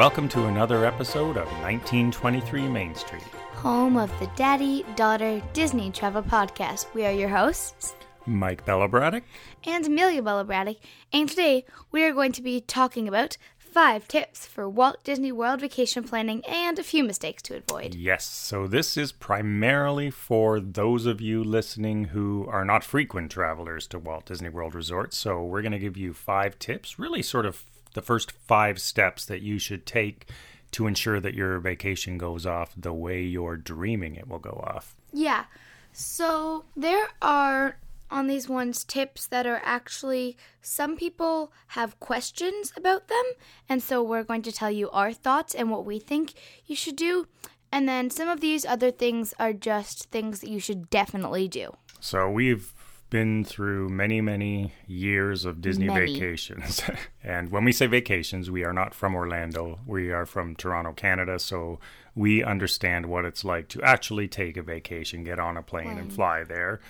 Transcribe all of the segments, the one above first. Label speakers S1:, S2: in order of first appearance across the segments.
S1: welcome to another episode of 1923 Main Street.
S2: home of the Daddy Daughter Disney Travel Podcast. We are your hosts
S1: Mike Bellabraddock.
S2: and Amelia Bella Braddock, and today we are going to be talking about five tips for Walt Disney World vacation planning and a few mistakes to avoid.
S1: Yes, so this is primarily for those of you listening who are not frequent travelers to Walt Disney World Resort. So we're going to give you five tips, really sort of the first five steps that you should take to ensure that your vacation goes off the way you're dreaming it will go off.
S2: Yeah, so there are on these ones tips that are actually some people have questions about them, and so we're going to tell you our thoughts and what we think you should do. And then some of these other things are just things that you should definitely do.
S1: So we've been through many, many years of Disney
S2: Many.
S1: vacations. and when we say vacations, we are not from Orlando. We are from Toronto, Canada. So we understand what it's like to actually take a vacation, get on a plane, and fly there.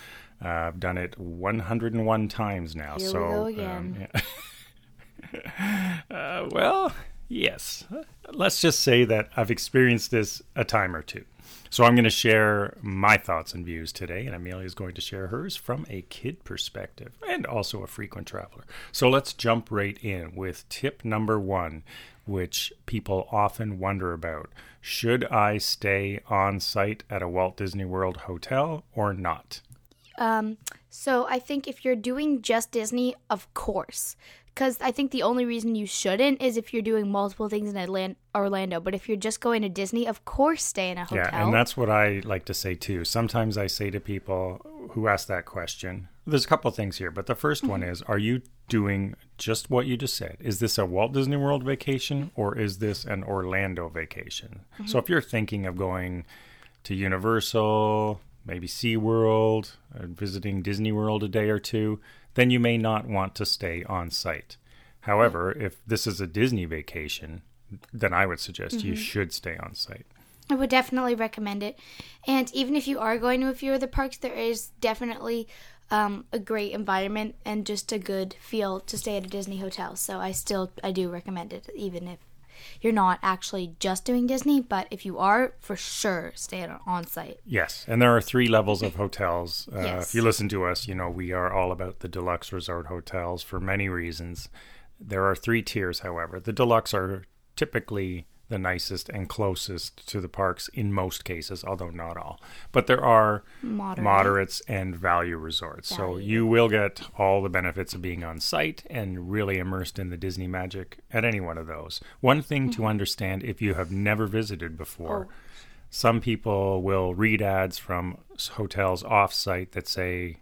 S1: Uh, I've done it 101 times now.
S2: Here we
S1: so
S2: go
S1: um, yeah. uh, well, yes. Let's just say that I've experienced this a time or two. So I'm going to share my thoughts and views today, and Amelia is going to share hers from a kid perspective and also a frequent traveler. So let's jump right in with tip number one, which people often wonder about. Should I stay on site at a Walt Disney World hotel or not?
S2: Um, so I think if you're doing just Disney, of course. Because I think the only reason you shouldn't is if you're doing multiple things in Atlan- Orlando. But if you're just going to Disney, of course, stay in a hotel.
S1: Yeah, and that's what I like to say too. Sometimes I say to people who ask that question, there's a couple things here, but the 1st one mm-hmm. is are you doing just what you just said? Is this a Walt Disney World vacation or is this an Orlando vacation? So mm-hmm. if you're thinking of going to Universal, maybe SeaWorld, or visiting Disney World a day or two, then you may not want to stay on site. However, if this is a Disney vacation, then I would suggest you should stay on site.
S2: I would definitely recommend it. And even if you are going to a few of the parks, there is definitely um, a great environment and just a good feel to stay at a Disney hotel. So I still I do recommend it, even if you're not actually just doing Disney. But if you are, for sure, stay at on site.
S1: Yes, and there are three levels of hotels. Uh,
S2: Yes.
S1: If you listen to us, you know we are all about the deluxe resort hotels for many reasons. There are three tiers, however. The deluxe are typically the nicest and closest to the parks in most cases, although not all. But there are
S2: Moderate.
S1: moderates and value resorts. So you will get all the benefits of being on site and really immersed in the Disney magic at any one of those. One thing to mm-hmm. understand if you have never visited before,
S2: Oh.
S1: some people will read ads from hotels off site that say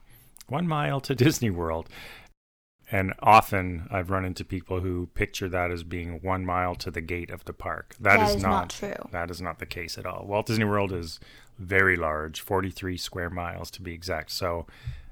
S1: one mile to Disney World. And often I've run into people who picture that as being one mile to the gate of the park.
S2: That
S1: is,
S2: is not true.
S1: That is not the case at all. Walt Disney World is very large, 43 square miles to be exact. So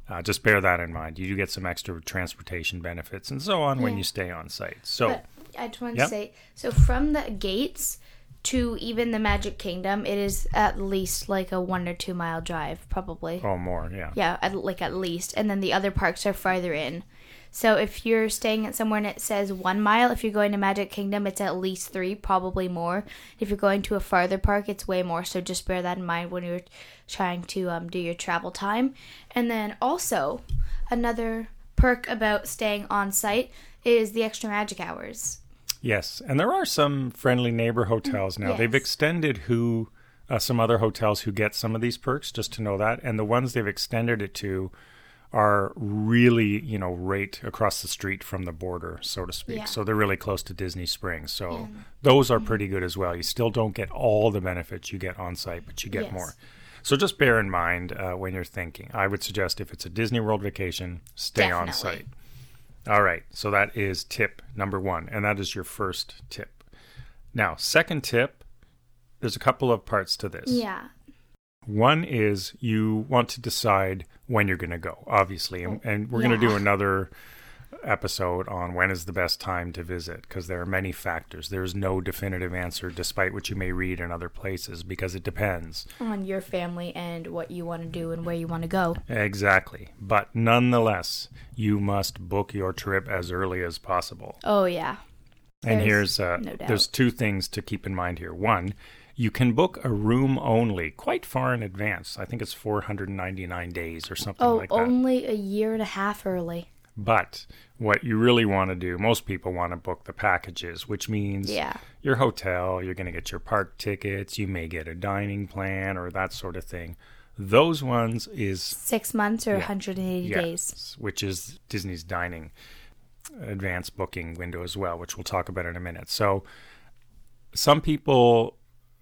S1: uh, just bear that in mind. You do get some extra transportation benefits and so on when you stay on site. So,
S2: But I just want to say so from the gates to even the Magic Kingdom, it is at least like a one or two mile drive, probably.
S1: oh, more, yeah.
S2: Yeah, at, like at least. And then the other parks are farther in. So if you're staying at somewhere and it says one mile, if you're going to Magic Kingdom, it's at least three, probably more. If you're going to a farther park, it's way more. So just bear that in mind when you're trying to um, do your travel time. And then also, another perk about staying on site is the extra magic hours.
S1: Yes, and there are some friendly neighbor hotels now. They've extended who uh, some other hotels who get some of these perks, just to know that. And the ones they've extended it to are really, you know, right across the street from the border, so to speak.
S2: Yeah.
S1: So they're really close to Disney Springs. So those
S2: Mm-hmm.
S1: are pretty good as well. You still don't get all the benefits you get on site, but you get
S2: Yes.
S1: more. So just bear in mind uh, when you're thinking. I would suggest if it's a Disney World vacation, stay on site. All right, so that is tip number one, and that is your first tip. Now, second tip, there's a couple of parts to this.
S2: Yeah.
S1: One is you want to decide when you're going to go, obviously, and, and we're going to do another episode on when is the best time to visit because there are many factors. There's no definitive answer, despite what you may read in other places, because it depends.
S2: On your family and what you want to do and where you want to go.
S1: Exactly. But nonetheless, you must book your trip as early as possible.
S2: Oh, yeah.
S1: And
S2: There's
S1: here's uh,
S2: no
S1: there's two things to keep in mind here. One, you can book a room only quite far in advance. I think it's 499 days or something
S2: Oh,
S1: like that.
S2: only a year and a half early.
S1: But what you really want to do, most people want to book the packages, which means
S2: Yeah.
S1: your hotel, you're going to get your park tickets, you may get a dining plan or that sort of thing. Those ones is
S2: Six months or 180
S1: yeah,
S2: days.
S1: which is Disney's dining advanced booking window as well, which we'll talk about in a minute. So some people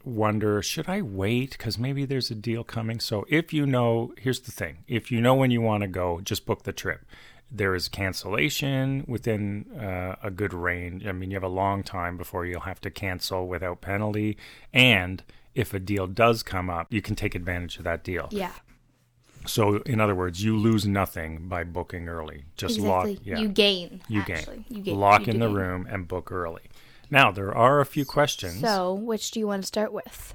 S1: wonder should I wait because maybe there's a deal coming. So if you know, here's the thing: if you know when you want to go, just book the trip. There is cancellation within uh, a good range. I mean, you have a long time before you'll have to cancel without penalty. And if a deal does come up, you can take advantage of that deal.
S2: Yeah.
S1: So, in other words, you lose nothing by booking early. Just lock, yeah,
S2: You gain.
S1: you
S2: actually.
S1: gain.
S2: You gain.
S1: Lock
S2: you
S1: in the
S2: gain.
S1: room and book early. Now, there are a few questions.
S2: So, which do you want to start with?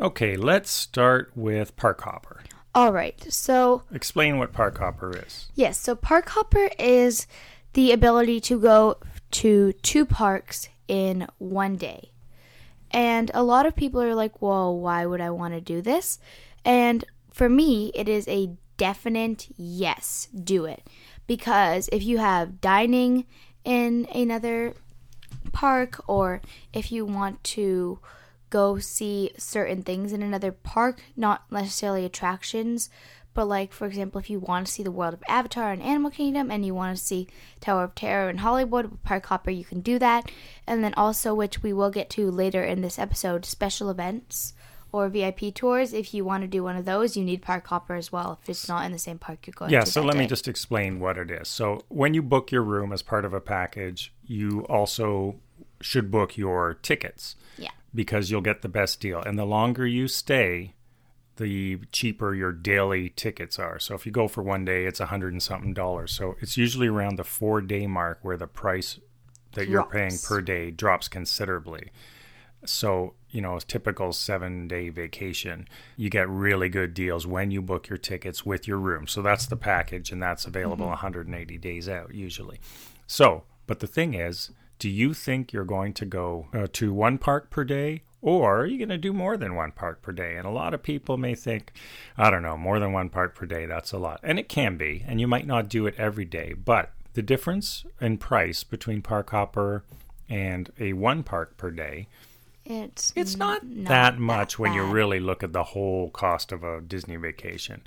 S1: okay, let's start with Park Hopper.
S2: All right. So,
S1: Explain what Park Hopper is.
S2: yes. So, park hopper is the ability to go to two parks in one day. And a lot of people are like, well, why would I want to do this? And for me, it is a definite yes, do it. Because if you have dining in another park, or if you want to go see certain things in another park, not necessarily attractions, but like for example, if you want to see the world of Avatar and Animal Kingdom, and you want to see Tower of Terror in Hollywood with Park Hopper, you can do that. And then also, which we will get to later in this episode, special events or VIP tours. If you want to do one of those, you need Park Hopper as well. If it's not in the same park you're going
S1: Yeah,
S2: to.
S1: so
S2: that
S1: let me just explain what it is. So, when you book your room as part of a package, you also should book your tickets.
S2: Yeah.
S1: because you'll get the best deal. And the longer you stay, the cheaper your daily tickets are. So if you go for one day, it's a hundred and something dollars. So it's usually around the four day mark where the price that you're paying per day drops considerably. So, you know, a typical seven day vacation, you get really good deals when you book your tickets with your room. So that's the package, and that's available mm-hmm. 180 days out usually. So, but the thing is, do you think you're going to go uh, to one park per day? Or are you going to do more than one park per day? And a lot of people may think, I don't know, more than one park per day, that's a lot. And it can be. And you might not do it every day. But the difference in price between Park Hopper and a one park per day
S2: It's
S1: it's not,
S2: n-
S1: that much when you really look at the whole cost of a Disney vacation.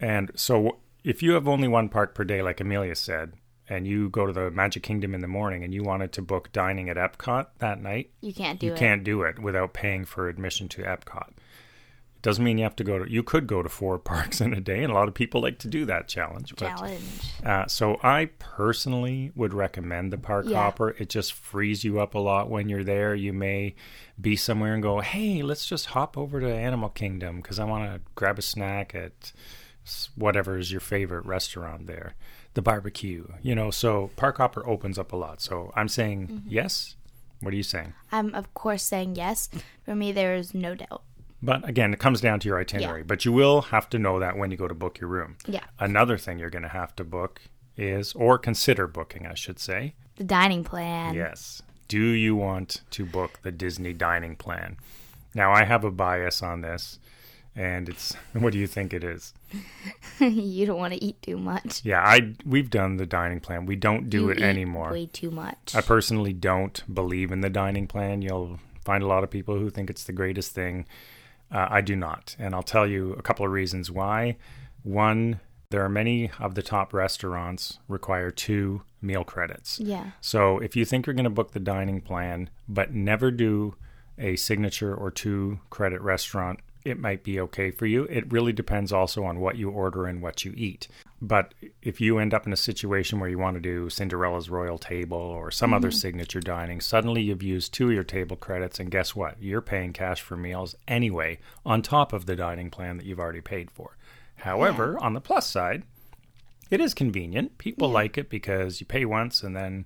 S1: And so if you have only one park per day, like Amelia said, and you go to the Magic Kingdom in the morning and you wanted to book dining at Epcot that night,
S2: You can't do
S1: you
S2: it.
S1: You can't do it without paying for admission to Epcot. It doesn't mean you have to go to, you could go to four parks in a day, and a lot of people like to do that challenge. But
S2: Challenge.
S1: uh, so I personally would recommend the park
S2: Yeah.
S1: hopper. It just frees you up a lot when you're there. You may be somewhere and go, "Hey, let's just hop over to Animal Kingdom because I want to grab a snack at whatever is your favorite restaurant there, the barbecue." You know, so park hopper opens up a lot. So I'm saying
S2: Mm-hmm.
S1: yes. What are you saying?
S2: I'm of course saying yes. For me, there is no doubt.
S1: But again, it comes down to your itinerary. But you will have to know that when you go to book your room.
S2: Yeah.
S1: Another thing you're going to have to book is, or consider booking, I should say,
S2: The dining plan.
S1: Yes. Do you want to book the Disney dining plan? Now, I have a bias on this, and it's what do you think it is?
S2: you don't want to eat too much.
S1: Yeah, I we've done the dining plan. We don't do
S2: You
S1: it anymore.
S2: Way too much.
S1: I personally don't believe in the dining plan. You'll find a lot of people who think it's the greatest thing. Uh, I do not, and I'll tell you a couple of reasons why. One, there are many of the top restaurants require two meal credits.
S2: yeah.
S1: So if you think you're going to book the dining plan, but never do a signature or two credit restaurant, it might be okay for you. It really depends also on what you order and what you eat. But if you end up in a situation where you want to do Cinderella's Royal Table or some other mm-hmm. signature dining, suddenly you've used two of your table credits, and guess what? You're paying cash for meals anyway, on top of the dining plan that you've already paid for. However, on the plus side, it is convenient. People like it because you pay once and then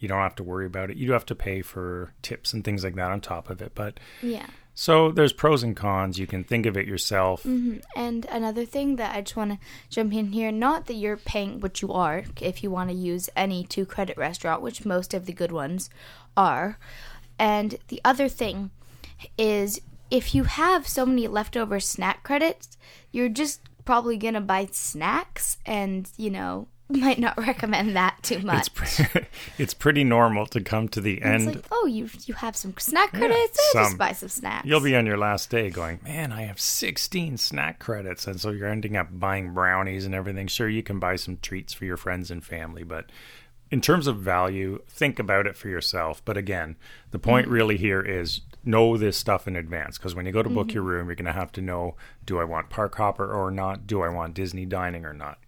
S1: You don't have to worry about it. You do have to pay for tips and things like that on top of it. But
S2: Yeah.
S1: So there's pros and cons. You can think of it yourself.
S2: hmm And another thing that I just want to jump in here, not that you're paying, which you are, if you want to use any two credit restaurant, which most of the good ones are. And the other thing is if you have so many leftover snack credits, you're just probably going to buy snacks and, you know, might not recommend that too much.
S1: It's pre- it's pretty normal to come to the
S2: It's
S1: end.
S2: like, oh, you you have some snack credits? Eh,
S1: some.
S2: just buy some snacks.
S1: You'll be on your last day going, man, I have 16 snack credits. And so you're ending up buying brownies and everything. Sure, you can buy some treats for your friends and family, but in terms of value, think about it for yourself. But again, the point really here is know this stuff in advance because when you go to book your room, you're going to have to know do I want park hopper or not? Do I want Disney dining or not?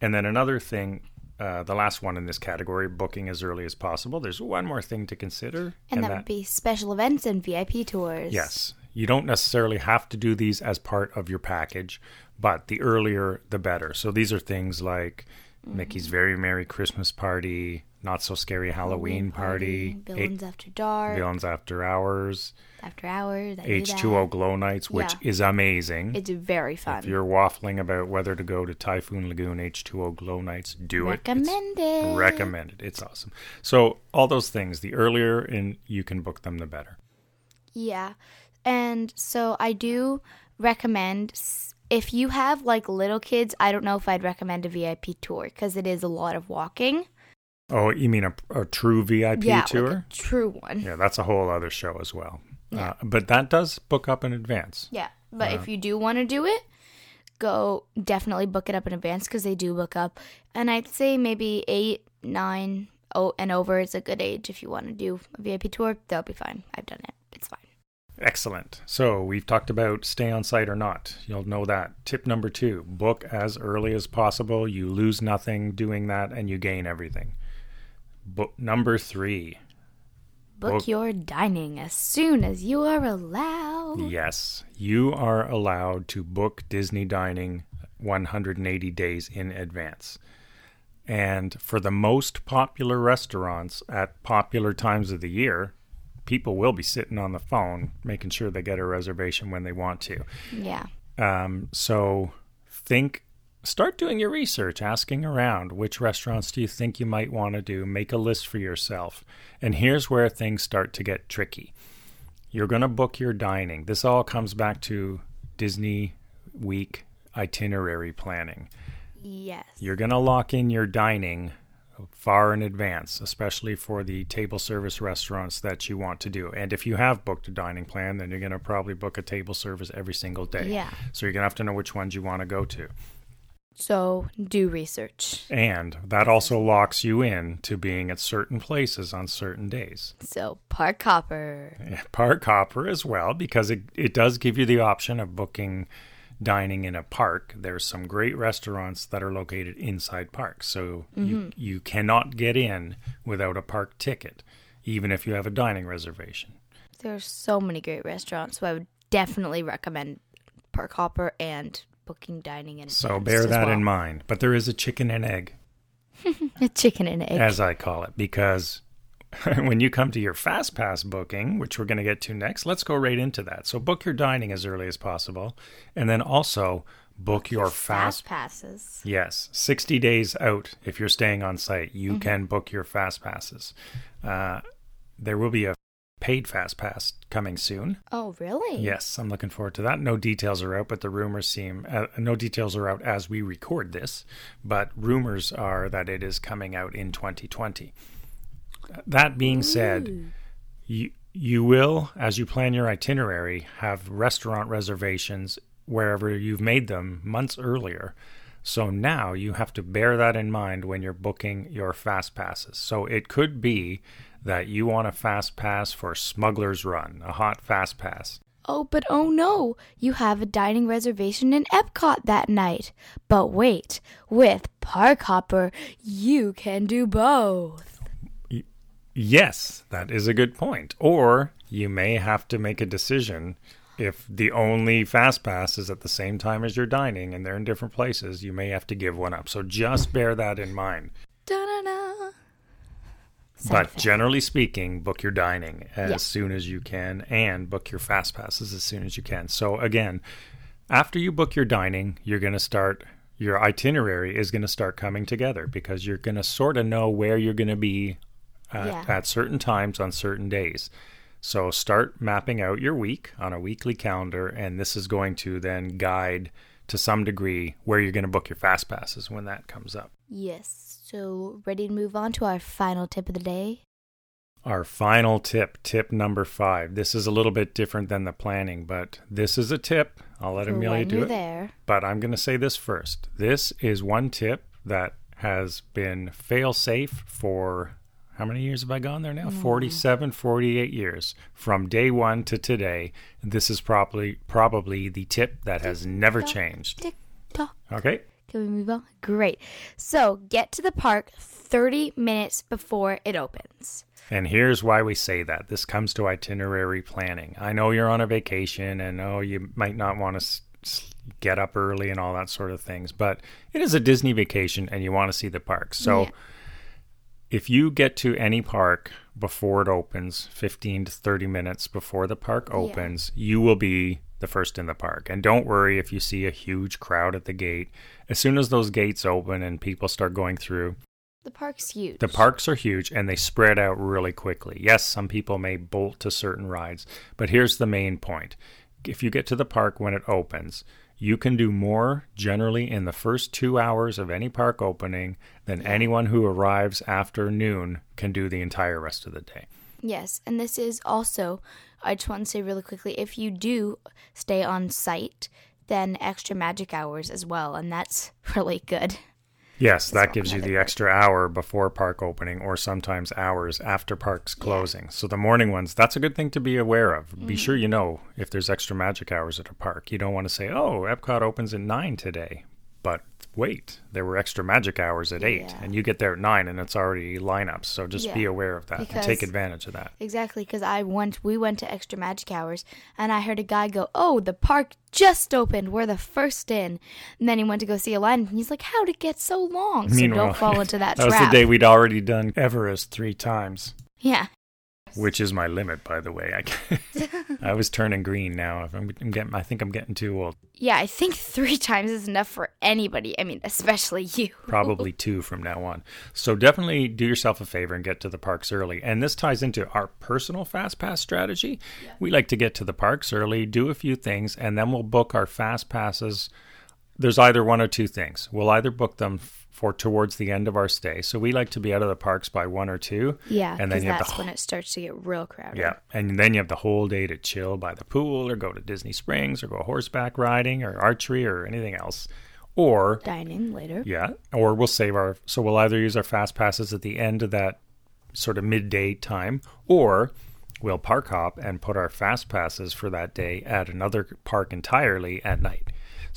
S1: And then another thing, uh, the last one in this category, booking as early as possible. There's one more thing to consider,
S2: and that would be special events and VIP tours.
S1: Yes. You don't necessarily have to do these as part of your package, but the earlier the better. So these are things like Mickey's Very Merry Christmas Party, Not So Scary Halloween, Party,
S2: Villains After Dark,
S1: Villains After Hours,
S2: After Hours. Knew that.
S1: H2O Glow Nights, which
S2: Yeah.
S1: is amazing.
S2: It's very fun.
S1: if you're waffling about whether to go to Typhoon Lagoon H2O Glow Nights, do it. It's
S2: Recommended.
S1: recommended. It's awesome. So all those things, the earlier in you can book them, the better.
S2: Yeah. And so I do recommend s- if you have like little kids, I don't know if I'd recommend a VIP tour because it is a lot of walking.
S1: Oh, you mean a, a true VIP
S2: yeah,
S1: tour?
S2: like a true one.
S1: Yeah, that's a whole other show as well.
S2: Yeah.
S1: Uh, but that does book up in advance.
S2: Yeah. But
S1: Uh,
S2: if you do want to do it, go definitely book it up in advance because they do book up. And I'd say maybe eight, nine, oh, and over is a good age if you want to do a VIP tour. That'll be fine. I've done it. It's fine.
S1: Excellent. So we've talked about stay on site or not. You'll know that. Tip number two book as early as possible. You lose nothing doing that and you gain everything. Book number three.
S2: Book
S1: Book-
S2: your dining as soon as you are allowed.
S1: Yes, you are allowed to book Disney dining 180 days in advance. And for the most popular restaurants at popular times of the year, people will be sitting on the phone making sure they get a reservation when they want to.
S2: Yeah.
S1: Um, so think, start doing your research, asking around which restaurants do you think you might want to do, make a list for yourself. And here's where things start to get tricky. You're going to book your dining. This all comes back to Disney week itinerary planning.
S2: Yes.
S1: You're going to lock in your dining far in advance, especially for the table service restaurants that you want to do. And if you have booked a dining plan, then you're going to probably book a table service every single day.
S2: Yeah.
S1: So you're going to have to know which ones you want to go to.
S2: So do research.
S1: And that also locks you in to being at certain places on certain days.
S2: So park hopper.
S1: Yeah, Park hopper as well, because it, it does give you the option of booking dining in a park. There's some great restaurants that are located inside parks. So you, mm-hmm. you cannot get in without a park ticket, even if you have a dining reservation.
S2: There's so many great restaurants, so I would definitely recommend park hopper and booking dining in.
S1: So bear that
S2: well.
S1: in mind. But there is a chicken and egg.
S2: A chicken and egg.
S1: as I call it, because when you come to your fast pass booking, which we're going to get to next, let's go right into that. So book your dining as early as possible, and then also book your fast.
S2: fast passes.
S1: Yes, sixty days out if you're staying on site, you
S2: Mm-hmm.
S1: can book your fast passes. Uh, there will be a paid fast pass coming soon.
S2: Oh, really?
S1: Yes, I'm looking forward to that. No details are out, but the rumors seem uh, no details are out as we record this, but rumors are that it is coming out in 2020. That being said, you you will as you plan your itinerary have restaurant reservations wherever you've made them months earlier. So now you have to bear that in mind when you're booking your fast passes. So it could be that you want a fast pass for Smuggler's Run, a hot fast pass.
S2: Oh, but oh no, you have a dining reservation in Epcot that night. But wait, with Park Hopper, you can do both.
S1: Yes, that is a good point. Or you may have to make a decision if the only fast pass is at the same time as you're dining and they're in different places, you may have to give one up. So just bear that in mind.
S2: Da-da-da.
S1: But
S2: effect.
S1: generally speaking, book your dining as
S2: Yeah.
S1: soon as you can and book your fast passes as soon as you can. So again, after you book your dining, you're going to start your itinerary is going to start coming together because you're going to sort of know where you're going to be at,
S2: Yeah.
S1: at certain times on certain days. So start mapping out your week on a weekly calendar, and this is going to then guide to some degree where you're going to book your fast passes when that comes up.
S2: Yes. So, ready to move on to our final tip of the day?
S1: Our final tip, tip number five. This is a little bit different than the planning, but this is a tip. I'll let
S2: For
S1: Amelia do it.
S2: there.
S1: But I'm going to say this first. This is one tip that has been fail safe for how many years have I gone there now? Mm. 47, 48 years. From day one to today, this is probably probably the tip that has never changed.
S2: Tick tock.
S1: Okay?
S2: Can we move on? Great. So, get to the park 30 minutes before it opens.
S1: And here's why we say that. This comes to itinerary planning. I know you're on a vacation and oh, you might not want to get up early and all that sort of things, but it is a Disney vacation and you want to see the parks. So
S2: Yeah.
S1: if you get to any park before it opens, 15 to 30 minutes before the park opens, you will be the first in the park. And don't worry if you see a huge crowd at the gate. As soon as those gates open and people start going through,
S2: The park's huge.
S1: the parks are huge and they spread out really quickly. Yes, some people may bolt to certain rides, but here's the main point. If you get to the park when it opens, you can do more generally in the first two hours of any park opening than anyone who arrives after noon can do the entire rest of the day.
S2: Yes, and this is also, I just want to say really quickly if you do stay on site, then extra magic hours as well, and that's really good.
S1: Yes, that gives you the extra hour before park opening or sometimes hours after parks closing. So the morning ones, that's a good thing to be aware of.
S2: Mm.
S1: Be sure you know if there's extra magic hours at a park. You don't want to say, "Oh, Epcot opens at 9 today." But wait, there were extra magic hours at 8
S2: Yeah.
S1: and you get there at 9 and it's already lineups. So just be aware of that and take advantage of that.
S2: Exactly, because I went, we went to extra magic hours, and I heard a guy go, "Oh, the park just opened. We're the first in." And then he went to go see a line, and he's like, "How'd it get so long?" So
S1: Meanwhile,
S2: don't fall into that,
S1: That was the day we'd already done Everest 3 times.
S2: yeah,
S1: which is my limit, by the way. I, I was turning green now. If I'm, I'm getting, I think I'm getting too old.
S2: yeah. I think three times is enough for anybody. I mean, especially you.
S1: Probably two from now on. So definitely do yourself a favor and get to the parks early. And this ties into our personal fast pass strategy. We like to get to the parks early, do a few things, and then we'll book our fast passes. There's either one or two things. We'll either book them for towards the end of our stay. So we like to be out of the parks by one or two.
S2: Yeah,
S1: and then you have
S2: that's
S1: the
S2: when it starts to get real crowded.
S1: Yeah, and then you have the whole day to chill by the pool or go to Disney Springs or go horseback riding or archery or anything else. Or
S2: Dining later.
S1: yeah, or we'll save our so we'll either use our fast passes at the end of that sort of midday time or we'll park hop and put our fast passes for that day at another park entirely at night.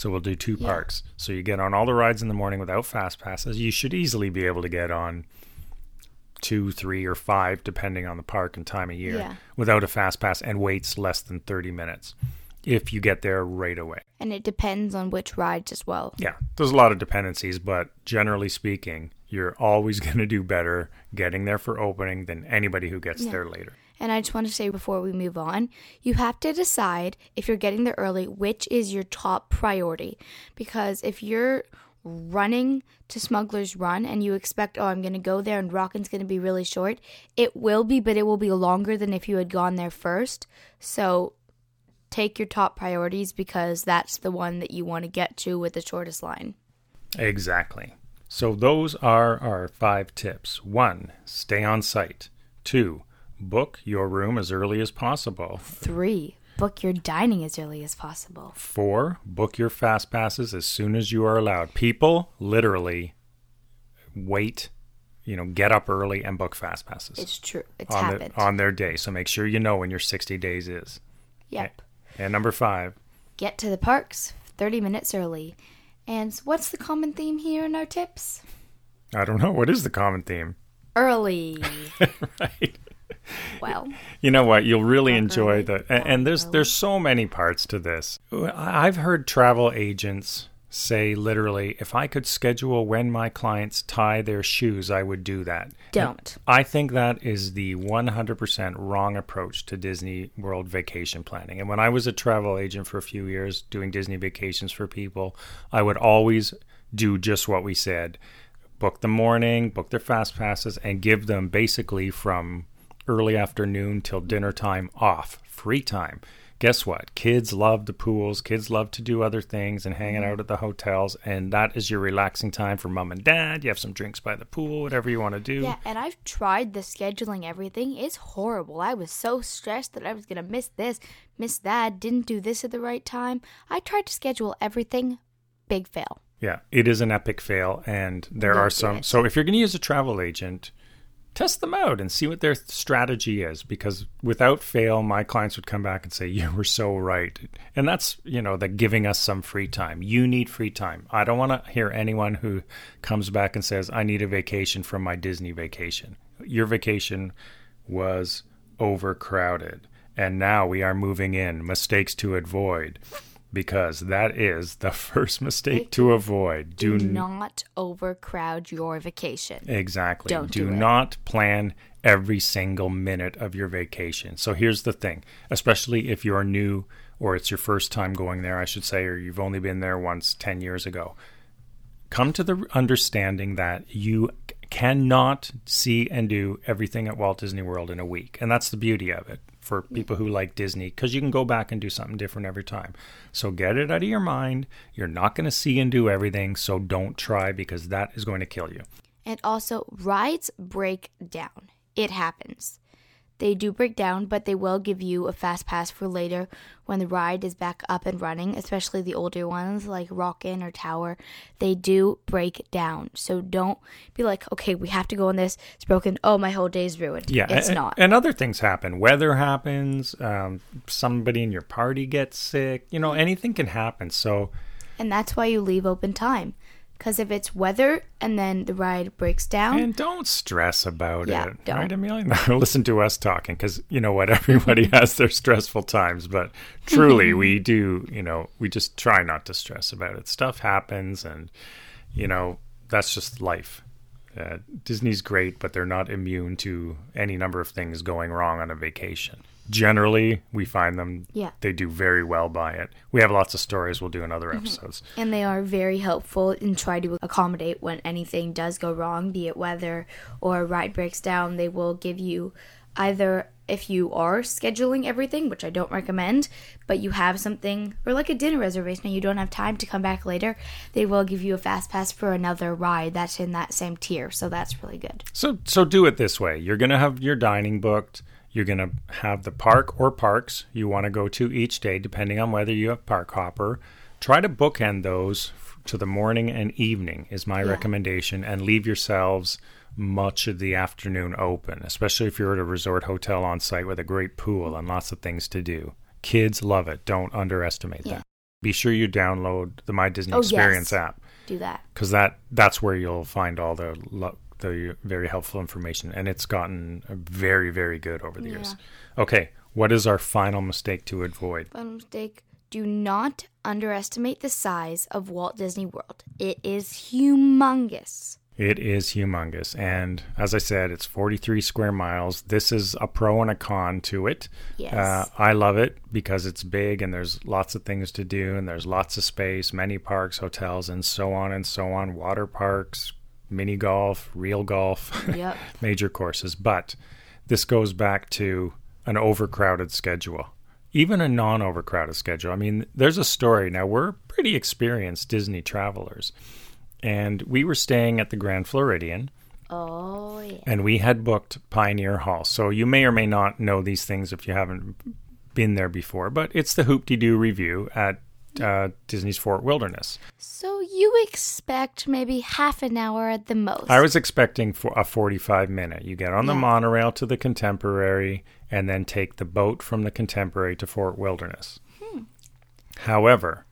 S1: So we'll do two
S2: Yeah.
S1: parks. So you get on all the rides in the morning without fast passes. You should easily be able to get on two, three, or five, depending on the park and time of year,
S2: Yeah.
S1: without a fast pass and waits less than 30 minutes if you get there right away.
S2: And it depends on which rides as well.
S1: Yeah, there's a lot of dependencies, but generally speaking, you're always going to do better getting there for opening than anybody who gets
S2: Yeah.
S1: there later.
S2: And I just want to say before we move on, you have to decide if you're getting there early, which is your top priority. Because if you're running to Smuggler's Run and you expect, oh, I'm going to go there and Rockin's going to be really short, it will be, but it will be longer than if you had gone there first. So take your top priorities because that's the one that you want to get to with the shortest line.
S1: Exactly. So those are our five tips. One, stay on site. Two, book your room as early as possible.
S2: Three, book your dining as early as possible.
S1: Four, book your fast passes as soon as you are allowed. People literally wait, you know, get up early and book fast passes
S2: It's true. It's
S1: on,
S2: happened.
S1: the, on their day. So make sure you know when your 60 days is.
S2: yep.
S1: And number five,
S2: get to the parks 30 minutes early. And what's the common theme here in our tips?
S1: I don't know, what is the common theme?
S2: Early.
S1: right.
S2: Well,
S1: You know what? You'll really enjoy the and, and there's there's so many parts to this. I've heard travel agents say literally, if I could schedule when my clients tie their shoes, I would do that.
S2: Don't.
S1: I think that is the 100% wrong approach to Disney World vacation planning. And when I was a travel agent for a few years doing Disney vacations for people, I would always do just what we said book the morning, book their fast passes, and give them basically from early afternoon till dinner time off, free time guess what? Kids love the pools. Kids love to do other things and hanging out at the hotels. And that is your relaxing time for mom and dad. You have some drinks by the pool, whatever you want to do.
S2: Yeah, and I've tried the scheduling everything. It's horrible. I was so stressed that I was going to miss this, miss that, didn't do this at the right time. I tried to schedule everything. Big fail.
S1: Yeah, it is an epic fail. And there
S2: Don't
S1: are some. So if you're going to use a travel agent, test them out and see what their strategy is because without fail my clients would come back and say you were so right. And that's you know that giving us some free time. You need free time. I don't want to hear anyone who comes back and says i need a vacation from my disney vacation. Your vacation was overcrowded and now we are moving in. Mistakes to avoid because that is the first mistake to avoid
S2: Do
S1: do
S2: not overcrowd your vacation.
S1: Exactly.
S2: Don't
S1: do
S2: do
S1: not plan every single minute of your vacation. So here's the thing, especially if you're new or it's your first time going there, I should say, or you've only been there once 10 years ago. Come to the understanding that you cannot see and do everything at Walt Disney World in a week. And that's the beauty of it for people who like Disney because you can go back and do something different every time. So get it out of your mind. You're not going to see and do everything, so don't try because that is going to kill you.
S2: And also, rides break down. It happens. They do break down, but they will give you a fast pass for later when the ride is back up and running, especially the older ones like Rockin' or Tower. They do break down. So don't be like, okay, we have to go on this. It's broken. Oh, my whole day's ruined.
S1: Yeah,
S2: It's
S1: a-
S2: not.
S1: And other things happen. Weather happens. Um, somebody in your party gets sick. You know, anything can happen. So
S2: And that's why you leave open time. Because if it's weather and then the ride breaks down,
S1: and don't stress about
S2: Yeah,
S1: it,
S2: don't.
S1: right, Amelia? Listen to us talking because you know what, everybody has their stressful times, but truly, we do. You know, we just try not to stress about it. Stuff happens, and you know that's just life. Uh, Disney's great, but they're not immune to any number of things going wrong on a vacation. Generally, we find them
S2: Yeah.
S1: they do very well by it. We have lots of stories we'll do in other mm-hmm. episodes.
S2: and they are very helpful and try to accommodate when anything does go wrong, be it weather or a ride breaks down. They will give you either if you are scheduling everything, which I don't recommend, but you have something or like a dinner reservation and you don't have time to come back later, they will give you a fast pass for another ride that's in that same tier. So that's really good.
S1: So so do it this way. You're going to have your dining booked. You're going to have the park or parks you want to go to each day depending on whether you have park hopper. Try to bookend those to the morning and evening is my
S2: Yeah.
S1: recommendation and leave yourselves much of the afternoon open, especially if you're at a resort hotel on site with a great pool and lots of things to do. Kids love it. Don't underestimate
S2: Yeah.
S1: that. Be sure you download the My Disney
S2: Oh, yes.
S1: Experience app
S2: Do that.
S1: because that that's where you'll find all the lo- the very helpful information, and it's gotten very very good over the years. Okay, what is our final mistake to avoid?
S2: Final mistake. Do not underestimate the size of Walt Disney World. It is humongous.
S1: It is humongous, and as I said, it's 43 square miles. This is a pro and a con to it.
S2: Yes.
S1: Uh, I love it because it's big and there's lots of things to do, and there's lots of space, many parks, hotels, and so on and so on. Water parks, mini golf, real golf.
S2: Yep.
S1: major courses. But this goes back to an overcrowded schedule, even a non overcrowded schedule. I mean, there's a story. Now, we're pretty experienced Disney travelers, and we were staying at the Grand Floridian.
S2: Oh, yeah.
S1: And we had booked Pioneer Hall. So you may or may not know these things if you haven't been there before, but it's the Hoop-Dee-Doo Revue at uh, Disney's Fort Wilderness.
S2: So you expect maybe half an hour at the most.
S1: I was expecting for a 45 minute. You get on the
S2: Yeah.
S1: monorail to the Contemporary and then take the boat from the Contemporary to Fort Wilderness. However,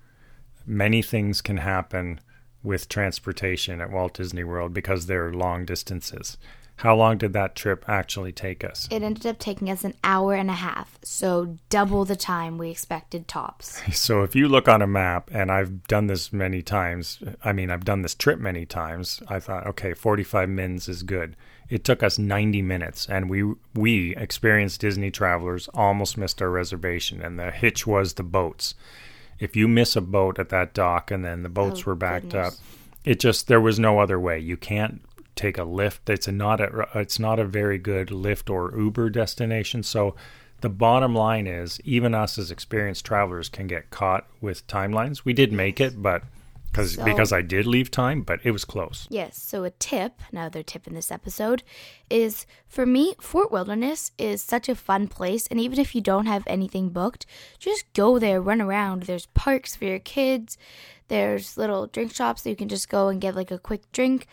S1: many things can happen with transportation at Walt Disney World because they're long distances. How long did that trip actually take us?
S2: It ended up taking us an hour and a half, so double the time we expected tops.
S1: So if you look on a map, and I've done this many times, I mean, I've done this trip many times. I thought, okay, 45 minutes is good. It took us 90 minutes, and we we experienced Disney travelers almost missed our reservation, and the hitch was the boats. If you miss a boat at that dock, and then the boats
S2: Oh,
S1: were backed
S2: goodness.
S1: up, it just there was no other way. You can't take a Lyft. It's a not a it's not a very good Lyft or Uber destination. So the bottom line is even us as experienced travelers can get caught with timelines. We did make it, but cuz
S2: So-
S1: because I did leave time, but it was close.
S2: Yes, so a tip, another tip in this episode, is for me, Fort Wilderness is such a fun place. And even if you don't have anything booked, just go there, run around. There's parks for your kids, there's little drink shops that you can just go and get like a quick drink,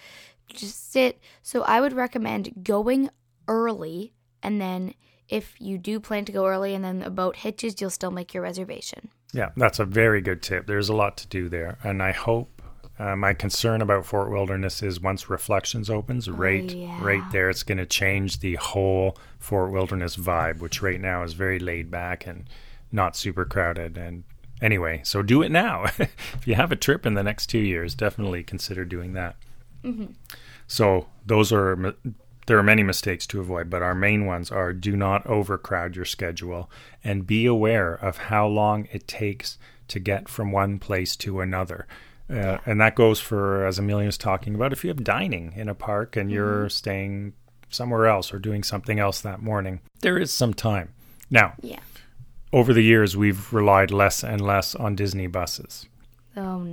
S2: just sit. So I would recommend going early. And then if you do plan to go early and then the boat hitches, you'll still make your reservation.
S1: Yeah, that's a very good tip. There's a lot to do there, and I hope uh, my concern about Fort Wilderness is once Reflections opens, right,
S2: yeah.
S1: right there, it's going to change the whole Fort Wilderness vibe, which right now is very laid back and not super crowded. And anyway, so do it now. if you have a trip in the next two years, definitely consider doing that. So those are there are many mistakes to avoid, but our main ones are do not overcrowd your schedule and be aware of how long it takes to get from one place to another. Uh, and that goes for, as Amelia was talking about, if you have dining in a park and you're staying somewhere else or doing something else that morning, there is some time. Now,
S2: Yeah.
S1: over the years, we've relied less and less on Disney buses.
S2: Oh,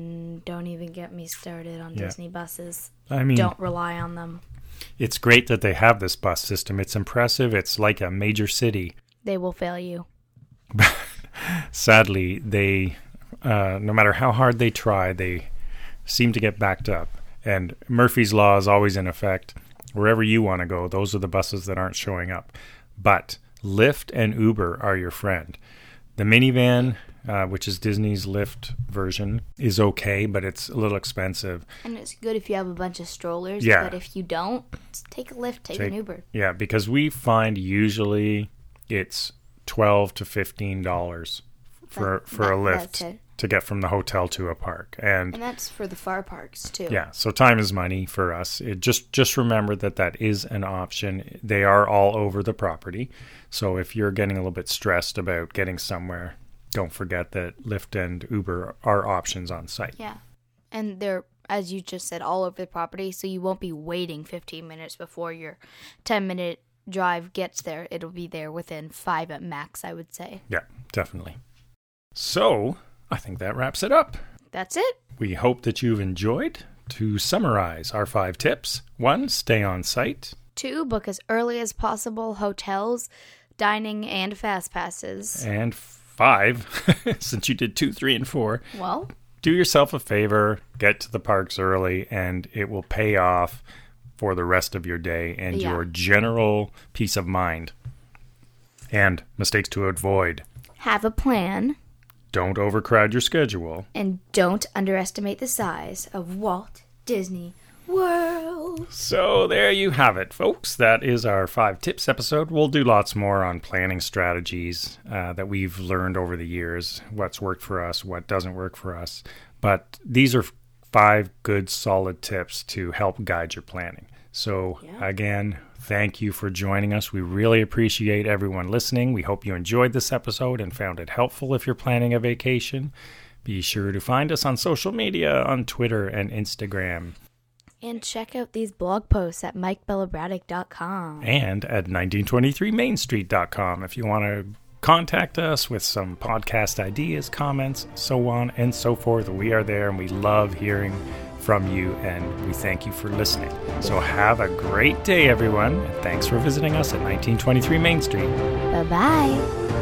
S2: don't even get me started on
S1: Yeah.
S2: Disney buses.
S1: I mean,
S2: Don't rely on them.
S1: it's great that they have this bus system. It's impressive. It's like a major city.
S2: They will fail you.
S1: sadly, they, uh, no matter how hard they try, they seem to get backed up. And Murphy's Law is always in effect. Wherever you want to go, those are the buses that aren't showing up. But Lyft and Uber are your friend. The minivan, uh, which is Disney's Lyft version, is okay, but it's a little expensive.
S2: And it's good if you have a bunch of strollers.
S1: Yeah.
S2: But if you don't, take a Lyft, take, an
S1: Take-
S2: Uber.
S1: Yeah, because we find usually it's twelve to fifteen dollars for
S2: That-
S1: for a
S2: that-
S1: Lyft
S2: that's it.
S1: to get from the hotel to a park, and
S2: And that's for the far parks too.
S1: Yeah, so time is money for us. It just just remember that that is an option. They are all over the property. So if you're getting a little bit stressed about getting somewhere, don't forget that Lyft and Uber are options on site.
S2: Yeah. And they're, as you just said, all over the property, so you won't be waiting 15 minutes before your 10 minute drive gets there. It'll be there within five at max, I would say.
S1: Yeah, definitely. So, I think that wraps it up.
S2: That's it.
S1: We hope that you've enjoyed. To summarize our five tips. One, stay on site.
S2: Two, book as early as possible hotels, dining, and fast passes.
S1: And five, since you did two, three, and four,
S2: Well,
S1: do yourself a favor, get to the parks early, and it will pay off for the rest of your day and
S2: Yeah.
S1: your general peace of mind. And mistakes to avoid
S2: have a plan
S1: don't overcrowd your schedule.
S2: and don't underestimate the size of Walt Disney World.
S1: So there you have it, folks. That is our five tips episode. We'll do lots more on planning strategies uh, that we've learned over the years, what's worked for us, what doesn't work for us. But these are five good, solid tips to help guide your planning. So
S2: Yeah.
S1: again, thank you for joining us. We really appreciate everyone listening. We hope you enjoyed this episode and found it helpful if you're planning a vacation. Be sure to find us on social media on Twitter and Instagram.
S2: And check out these blog posts at mikebellabraddock.com.
S1: and at 1923mainstreet.com if you want to contact us with some podcast ideas, comments, so on and so forth. We are there and we love hearing from you and we thank you for listening. So have a great day, everyone. And thanks for visiting us at 1923 Main Street.
S2: Bye bye.